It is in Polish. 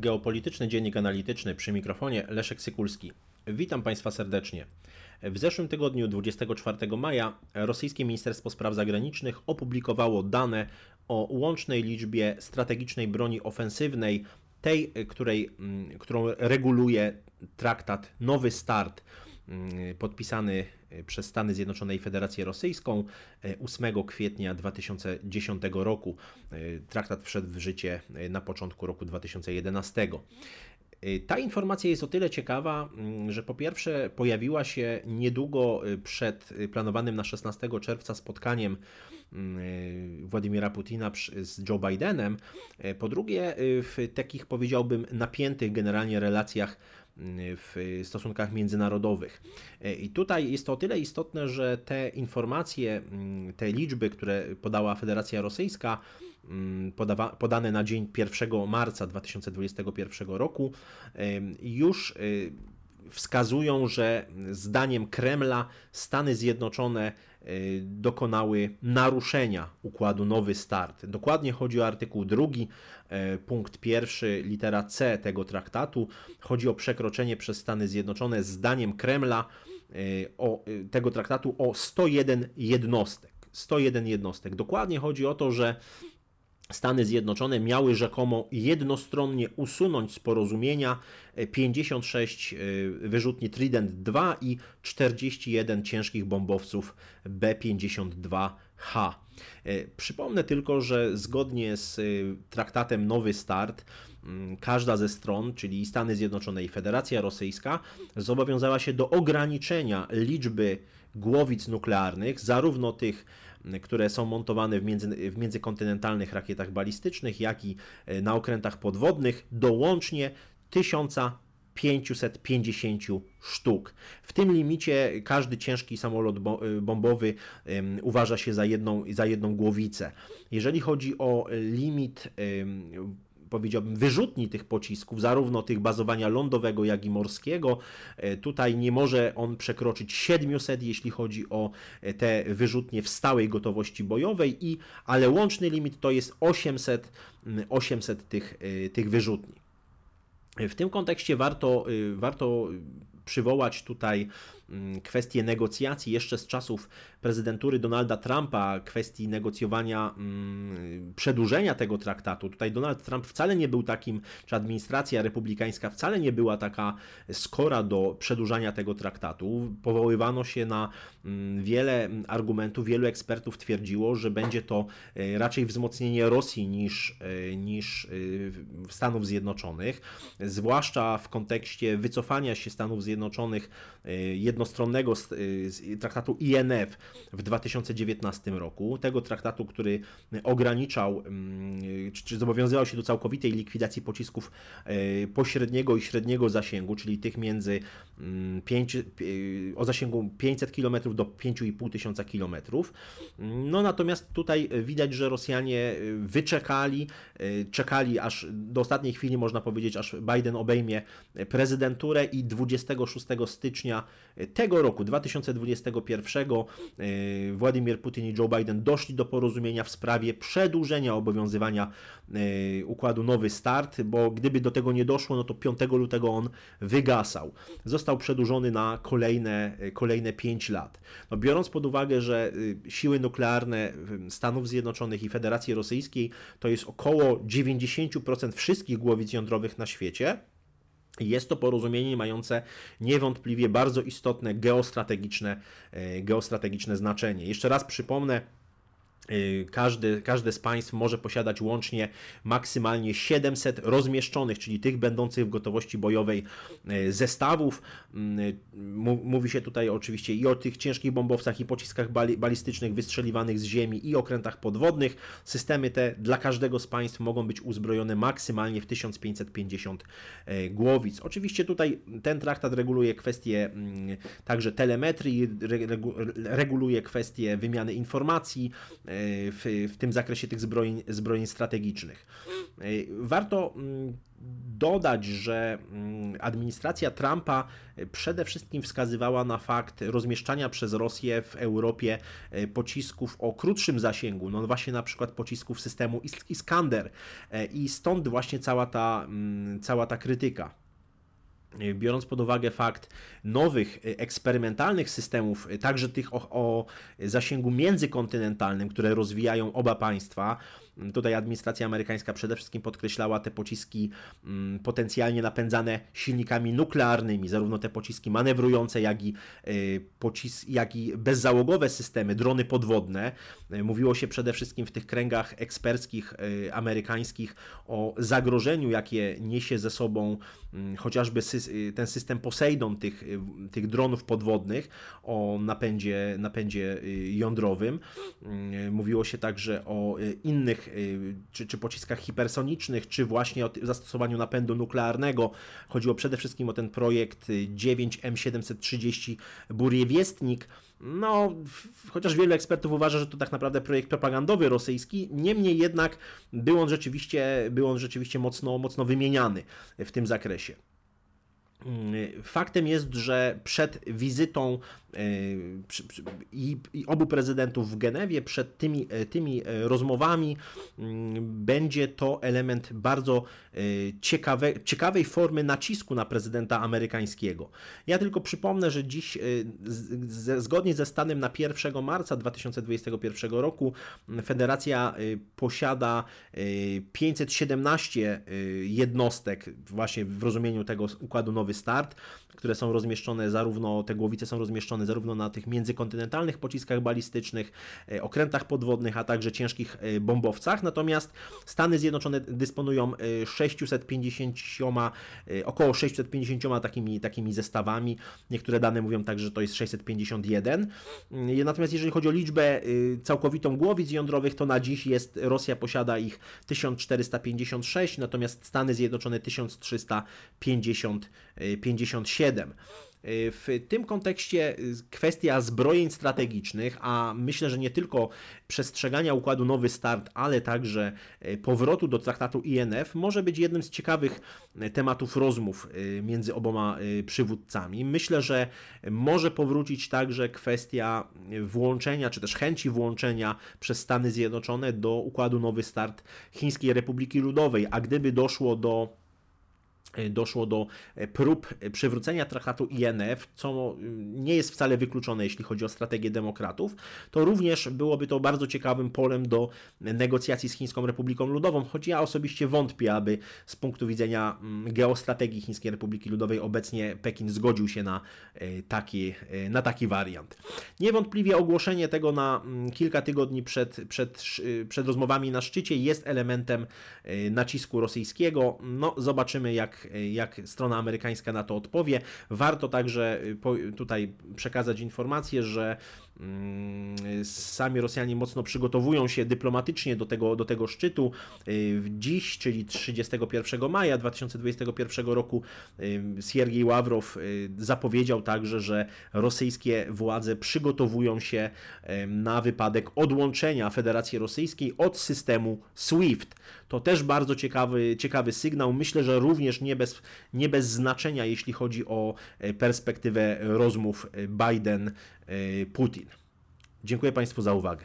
Geopolityczny Dziennik Analityczny przy mikrofonie Leszek Sykulski. Witam Państwa serdecznie. W zeszłym tygodniu, 24 maja, rosyjskie Ministerstwo Spraw Zagranicznych opublikowało dane o łącznej liczbie strategicznej broni ofensywnej, tej, której, mm, którą reguluje traktat Nowy Start podpisany e, przez Stany Zjednoczone i Federację Rosyjską 8 e, kwietnia 2010 roku. E, traktat wszedł w życie na początku roku 2011. Ta informacja jest o tyle ciekawa, mm, że po pierwsze pojawiła się niedługo przed planowanym na 16 czerwca spotkaniem mm, Władimira Putina z Joe Bidenem. Po drugie, w takich powiedziałbym napiętych generalnie relacjach w stosunkach międzynarodowych. I tutaj jest to o tyle istotne, że te informacje, mm, te liczby, które podała Federacja Rosyjska, mm, podawa, podane na dzień 1 marca 2021 roku, już y, wskazują, że zdaniem Kremla Stany Zjednoczone y, dokonały naruszenia układu Nowy Start. Dokładnie chodzi o artykuł 2, y, punkt pierwszy, litera C tego traktatu. Chodzi o przekroczenie przez Stany Zjednoczone zdaniem Kremla y, o, tego traktatu o 101 jednostek. 101 jednostek. Dokładnie chodzi o to, że Stany Zjednoczone miały rzekomo jednostronnie usunąć z porozumienia 56 e, wyrzutni Trident 2 i 41 ciężkich bombowców B-52H. E, przypomnę tylko, że zgodnie z e, traktatem Nowy Start, każda ze stron, czyli Stany Zjednoczone i Federacja Rosyjska, zobowiązała się do ograniczenia liczby głowic nuklearnych, zarówno tych które są montowane w, między, w międzykontynentalnych rakietach balistycznych, jak i e, na okrętach podwodnych do łącznie 1550 sztuk. W tym limicie każdy ciężki samolot e, bombowy uważa się za jedną, za jedną głowicę. Jeżeli chodzi o limit powiedziałbym, wyrzutni tych pocisków, zarówno tych bazowania lądowego, jak i morskiego. E, tutaj nie może on przekroczyć 700, jeśli chodzi o e, te wyrzutnie w stałej gotowości bojowej, i, ale łączny limit to jest 800, 800 tych, e, tych wyrzutni. W tym kontekście warto, warto przywołać tutaj mm, kwestię negocjacji jeszcze z czasów prezydentury Donalda Trumpa, kwestii negocjowania mm, przedłużenia tego traktatu. Tutaj Donald Trump wcale nie był takim, czy administracja republikańska wcale nie była taka skora do przedłużania tego traktatu. Powoływano się na mm, wiele argumentów, wielu ekspertów twierdziło, że będzie to e, raczej wzmocnienie Rosji niż, e, niż e, Stanów Zjednoczonych, zwłaszcza w kontekście wycofania się Stanów Zjednoczonych Zjednoczonych jednostronnego e, traktatu INF w 2019 roku, tego traktatu, który ograniczał mm, czy zobowiązywał się do całkowitej likwidacji pocisków e, pośredniego i średniego zasięgu, czyli tych między 5, mm, o zasięgu 500 km do 5,5 tysiąca km. No natomiast tutaj widać, że Rosjanie wyczekali, czekali aż do ostatniej chwili, można powiedzieć, aż Biden obejmie prezydenturę i 20 26 stycznia tego roku, 2021, e, Władimir Putin i Joe Biden doszli do porozumienia w sprawie przedłużenia obowiązywania e, układu Nowy Start, bo gdyby do tego nie doszło, no to 5 lutego on wygasał. Został przedłużony na kolejne, e, kolejne 5 lat. No, biorąc pod uwagę, że siły nuklearne Stanów Zjednoczonych i Federacji Rosyjskiej to jest około 90% wszystkich głowic jądrowych na świecie, jest to porozumienie mające niewątpliwie bardzo istotne geostrategiczne, e, geostrategiczne znaczenie. Jeszcze raz przypomnę, każdy, każde z państw może posiadać łącznie maksymalnie 700 rozmieszczonych, czyli tych będących w gotowości bojowej y, zestawów. Y, mówi się tutaj oczywiście i o tych ciężkich bombowcach i pociskach balistycznych wystrzeliwanych z ziemi i okrętach podwodnych. Systemy te dla każdego z państw mogą być uzbrojone maksymalnie w 1550 głowic. Oczywiście tutaj ten traktat reguluje kwestie mm, także telemetrii, reguluje kwestie wymiany informacji, w, w tym zakresie tych zbrojeń, zbrojeń strategicznych. Warto mm, dodać, że mm, administracja Trumpa przede wszystkim wskazywała na fakt rozmieszczania przez Rosję w Europie pocisków o krótszym zasięgu, no właśnie na przykład pocisków systemu Iskander i stąd właśnie cała ta, mm, cała ta krytyka biorąc pod uwagę fakt nowych, eksperymentalnych systemów, także tych o, o, zasięgu międzykontynentalnym, które rozwijają oba państwa, Tutaj administracja amerykańska przede wszystkim podkreślała te pociski mm, potencjalnie napędzane silnikami nuklearnymi, zarówno te pociski manewrujące, jak i, y, pocis jak i bezzałogowe systemy, drony podwodne. Y, mówiło się przede wszystkim w tych kręgach eksperckich y, amerykańskich o zagrożeniu, jakie niesie ze sobą mm, chociażby ten system Poseidon tych, tych dronów podwodnych o napędzie, napędzie jądrowym. Mówiło się także o innych czy, czy pociskach hipersonicznych, czy właśnie o zastosowaniu napędu nuklearnego. Chodziło przede wszystkim o ten projekt 9M730 Burjewiestnik. No, chociaż wielu ekspertów uważa, że to tak naprawdę projekt propagandowy rosyjski, niemniej jednak był on rzeczywiście, był on rzeczywiście mocno, mocno wymieniany w tym zakresie. Faktem jest, że przed wizytą e, i, obu prezydentów w Genewie, przed tymi, e, tymi e, rozmowami, mm, będzie to element bardzo ciekawe, ciekawej formy nacisku na prezydenta amerykańskiego. Ja tylko przypomnę, że dziś, zgodnie ze stanem na 1 marca 2021 roku, Federacja posiada 517 jednostek, właśnie w rozumieniu tego układu Nowy Start, które są rozmieszczone zarówno, te głowice są rozmieszczone zarówno na tych międzykontynentalnych pociskach balistycznych, e, okrętach podwodnych, a także ciężkich e, bombowcach. Natomiast Stany Zjednoczone dysponują 650, e, około 650 takimi, takimi zestawami. Niektóre dane mówią tak, że to jest 651. Mm, natomiast jeżeli chodzi o liczbę całkowitą głowic jądrowych, to na dziś jest Rosja posiada ich 1456, natomiast Stany Zjednoczone 1350 57. W tym kontekście kwestia zbrojeń strategicznych, a myślę, że nie tylko przestrzegania układu Nowy Start, ale także powrotu do traktatu INF może być jednym z ciekawych tematów rozmów między oboma przywódcami. Myślę, że może powrócić także kwestia włączenia, czy też chęci włączenia przez Stany Zjednoczone do układu Nowy Start Chińskiej Republiki Ludowej, a gdyby doszło do doszło do e, prób e, przywrócenia traktatu INF, co nie jest wcale wykluczone, jeśli chodzi o strategię demokratów, to również byłoby to bardzo ciekawym polem do negocjacji z Chińską Republiką Ludową, choć ja osobiście wątpię, aby z punktu widzenia mm, geostrategii Chińskiej Republiki Ludowej obecnie Pekin zgodził się na taki, na taki wariant. Niewątpliwie ogłoszenie tego na mm, kilka tygodni przed, przed, przed rozmowami na szczycie jest elementem nacisku rosyjskiego. No, zobaczymy, jak jak, strona amerykańska na to odpowie. Warto także y, tutaj przekazać informację, że sami Rosjanie mocno przygotowują się dyplomatycznie do tego, do tego szczytu. Y, dziś, czyli 31 maja 2021 roku, y, Siergiej Ławrow zapowiedział także, że rosyjskie władze przygotowują się na wypadek odłączenia Federacji Rosyjskiej od systemu SWIFT. To też bardzo ciekawy, ciekawy sygnał. Myślę, że również nie bez, nie bez znaczenia, jeśli chodzi o perspektywę rozmów Biden-Putin. Dziękuję Państwu za uwagę.